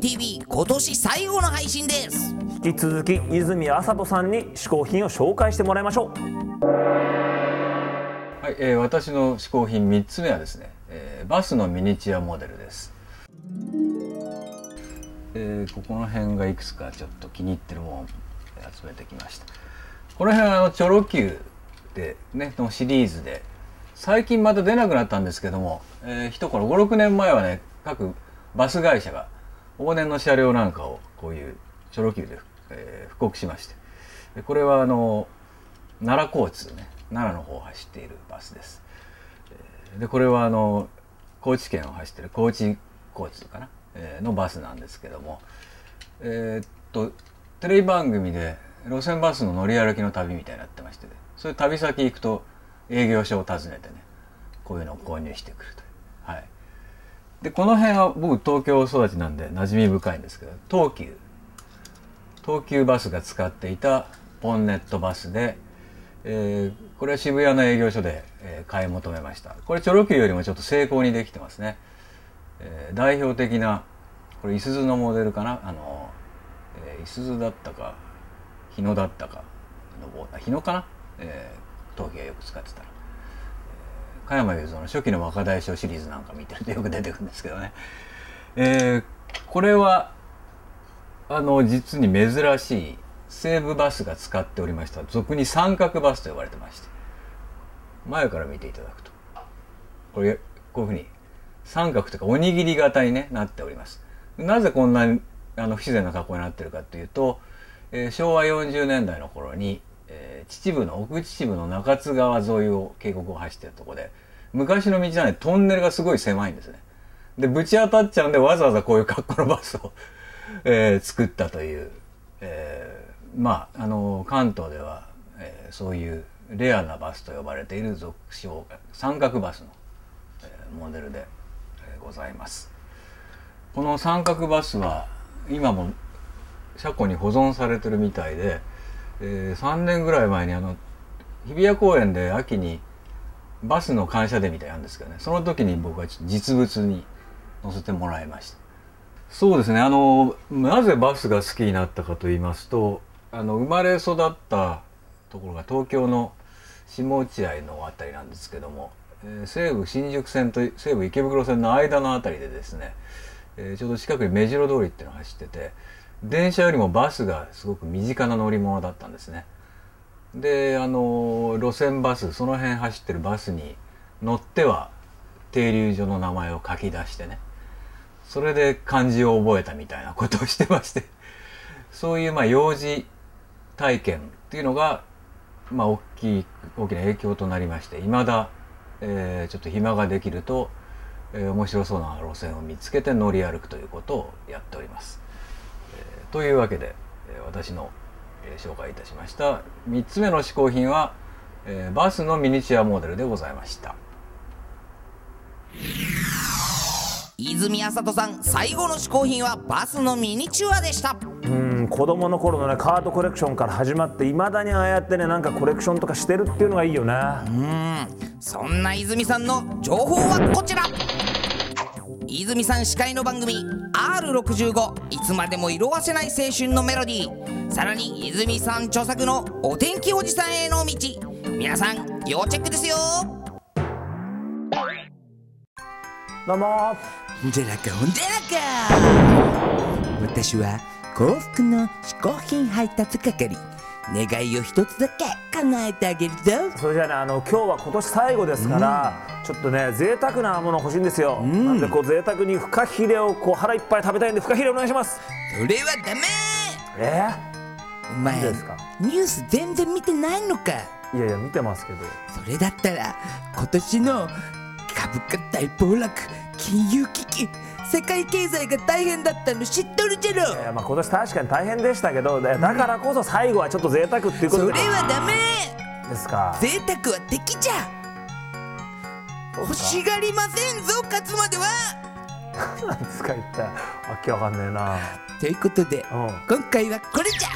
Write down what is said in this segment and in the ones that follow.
TV 今年最後の配信です。引き続き泉麻人さんに試行品を紹介してもらいましょう。はい、えー、私の試行品3つ目はですね、えー、バスのミニチュアモデルです、えー、ここの辺がいくつかちょっと気に入ってるものを集めてきました。この辺はあのチョロ Q でねのシリーズで最近また出なくなったんですけども、えー、一頃56年前はね各バス会社が往年の車両なんかをこういうチョロ Q で、えー、布告しまして。これはあの奈良交通ね奈良の方を走っているバスです。でこれはあの高知県を走ってる高知交通かな、えー、のバスなんですけども。えー、っとテレビ番組で路線バスの乗り歩きの旅みたいになってまして、ね、そういう旅先行くと営業所を訪ねてねこういうのを購入してくるという。はい、でこの辺は僕東京育ちなんで馴染み深いんですけど東急。東急バスが使っていたポンネットバスで、えー、これは渋谷の営業所で、えー、買い求めました。これチョロ Q よりもちょっと成功にできてますね、えー、代表的なこれいすゞのモデルかな？あの、いすゞだったか日野だったかの日野かな、えー、東京がよく使ってたら、加山雄三の初期の若大将シリーズなんか見てるとよく出てくるんですけどね、えー、これはあの実に珍しい西武バスが使っておりました俗に三角バスと呼ばれてまして。前から見ていただくと。これこういうふうに三角というかおにぎり型に、ね、なっております。なぜこんなにあの不自然な格好になってるかというと、えー、昭和40年代の頃に、えー、秩父の奥秩父の中津川沿いを渓谷を走ってるとこで昔の道なのにトンネルがすごい狭いんですね。でぶち当たっちゃうんでわざわざこういう格好のバスを えー、作ったという、えー、まああの関東では、えー、そういうレアなバスと呼ばれている属称三角バスの、えー、モデルで、えー、ございます。この三角バスは今も車庫に保存されてるみたいで、えー、3年ぐらい前にあの日比谷公園で秋にバスの感謝デーみたいなんですけどね。その時に僕は実物に乗せてもらいました。そうですね。あのなぜバスが好きになったかと言いますとあの生まれ育ったところが東京の下落合の辺りなんですけども、えー、西武新宿線と西武池袋線の間の辺りでですね、えー、ちょうど近くに目白通りっていうのが走ってて電車よりもバスがすごく身近な乗り物だったんですね。であの路線バスその辺走ってるバスに乗っては停留所の名前を書き出してねそれで漢字を覚えたみたいなことをしてましてそういうまあ幼児体験っていうのがまあ大きい大きな影響となりましていまだ、えー、ちょっと暇ができると、えー、面白そうな路線を見つけて乗り歩くということをやっております。えー、というわけで、えー、私の、えー、紹介いたしました3つ目の嗜好品は、えー、バスのミニチュアモデルでございました。泉麻人さん最後の嗜好品はバスのミニチュアでしたうん子供の頃のねカードコレクションから始まっていまだにああやってねなんかコレクションとかしてるっていうのがいいよねうんそんな泉さんの情報はこちら泉さん司会の番組 R65 いつまでも色褪せない青春のメロディー。さらに泉さん著作のお天気おじさんへの道。皆さん要チェックですよ。どうもほんじゃらかほんじゃらか。私は幸福の嗜好品配達係。願いを一つだけ叶えてあげるぞ。それじゃあねあの今日は今年最後ですから、うん、ちょっとね贅沢なもの欲しいんですよ、うん、なんでこう贅沢にフカヒレをこう腹いっぱい食べたいんでフカヒレお願いします。それはダメ。え？ー、お前ニュース全然見てないのか。いやいや見てますけど。それだったら今年の株価大暴落金融危機世界経済が大変だったの知っとるじゃろ。いやまあ今年確かに大変でしたけどだからこそ最後はちょっと贅沢っていうことそれはダメ。ですか。贅沢は敵じゃ欲しがりませんぞ勝つまでは。何ですか一体わけわかんねえな。ということで、うん、今回はこれじゃ。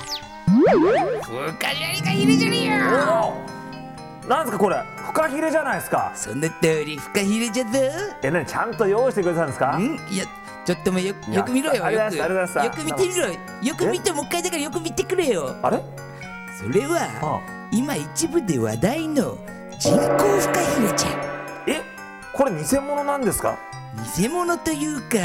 フカリがいるじゃねえよ。なんですかこれ。フカヒレじゃないですか。その通りフカヒレじゃぞ。えなにちゃんと用意してくれたんですか？ん。いやちょっともうよよく見ろよよくよく見てみろよよく。見てもう一回だからよく見てくれよ。あれ？それはあ今一部で話題の人工フカヒレちゃんえこれ偽物なんですか？偽物というか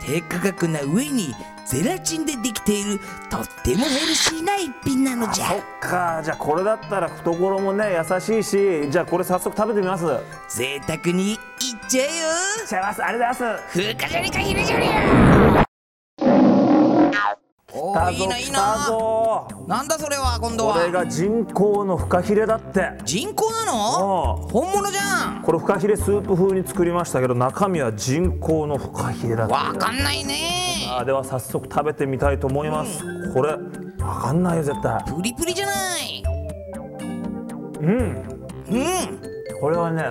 低価格な上にゼラチンでできているとってもヘルシーな一品なのじゃ。そっか。じゃあこれだったら懐もね優しいしじゃあこれ早速食べてみます。贅沢にいっちゃうよ。ちゃいます。ありがとうございます。フカジョリカヒレジョリアお来たぞーいいないい来たなぞなんだそれは今度これはが人工のフカヒレだって。人工なの？うん。本物じゃん。これフカヒレスープ風に作りましたけど中身は人工のフカヒレだって。わかんないね。あーでは早速食べてみたいと思います、これわかんないよ絶対。プリプリじゃない。うん。うん。これはね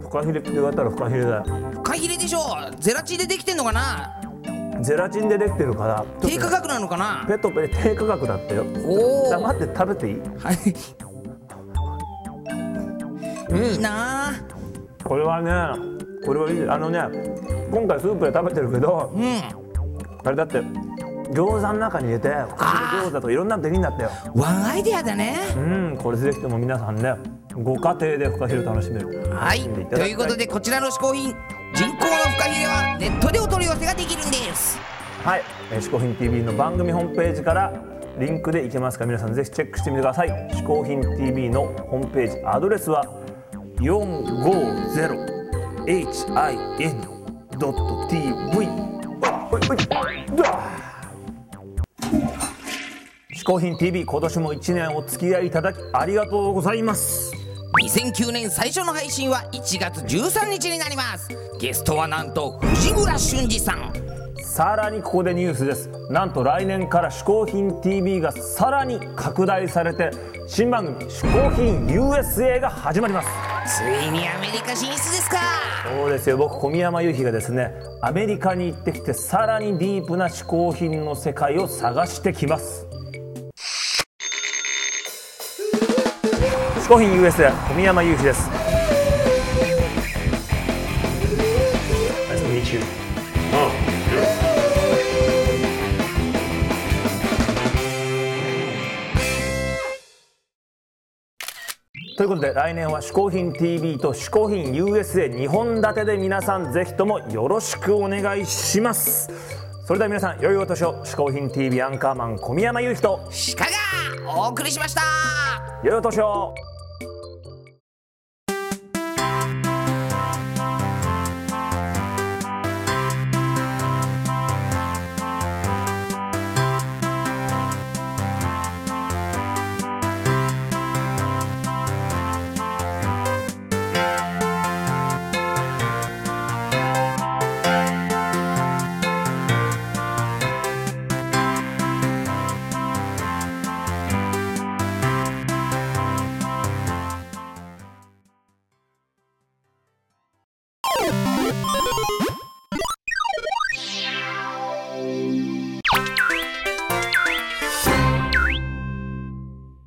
フカヒレって言われたらフカヒレだよ。フカヒレでしょ。ゼラチンでできてんのかな？ゼラチンでできてるから低価格なのかな？ペットペ低価格だったよ。おおじゃあ待って食べていい？はい。いいなあ。これはねこれはいい。あのね今回スープで食べてるけどうん。あれだって餃子の中に入れて餃子とかいろんなのできるんだったよ。ワンアイデアだね。うん。これぜひとも皆さんねご家庭でフカヒレ楽しめるはい。ということでこちらの嗜好品人工のフカヒレはネットでお取り寄せができるんです。はい「え嗜好品 TV」の番組ホームページからリンクでいけますか。ら皆さんぜひチェックしてみてください「嗜好品 TV」のホームページアドレスは 450hin.tv 嗜好品 TV 今年も1年お付き合いいただきありがとうございます。2009年最初の配信は1月13日になります。ゲストはなんと藤村俊二さん。さらにここでニュースです。なんと来年から「嗜好品 TV」がさらに拡大されて新番組「嗜好品 USA」が始まります。ついにアメリカ進出ですか。そうですよ。僕小宮山由紀がですねアメリカに行ってきてさらにディープな嗜好品の世界を探してきます嗜好品 USA 小宮山由紀です。Nice to meet you. ということで来年は「嗜好品 TV」と「嗜好品 USA」2本立てで皆さんぜひともよろしくお願いしますそれでは皆さん良いお年を「嗜好品 TV」アンカーマン小宮山雄飛と鹿がお送りしました。良いお年を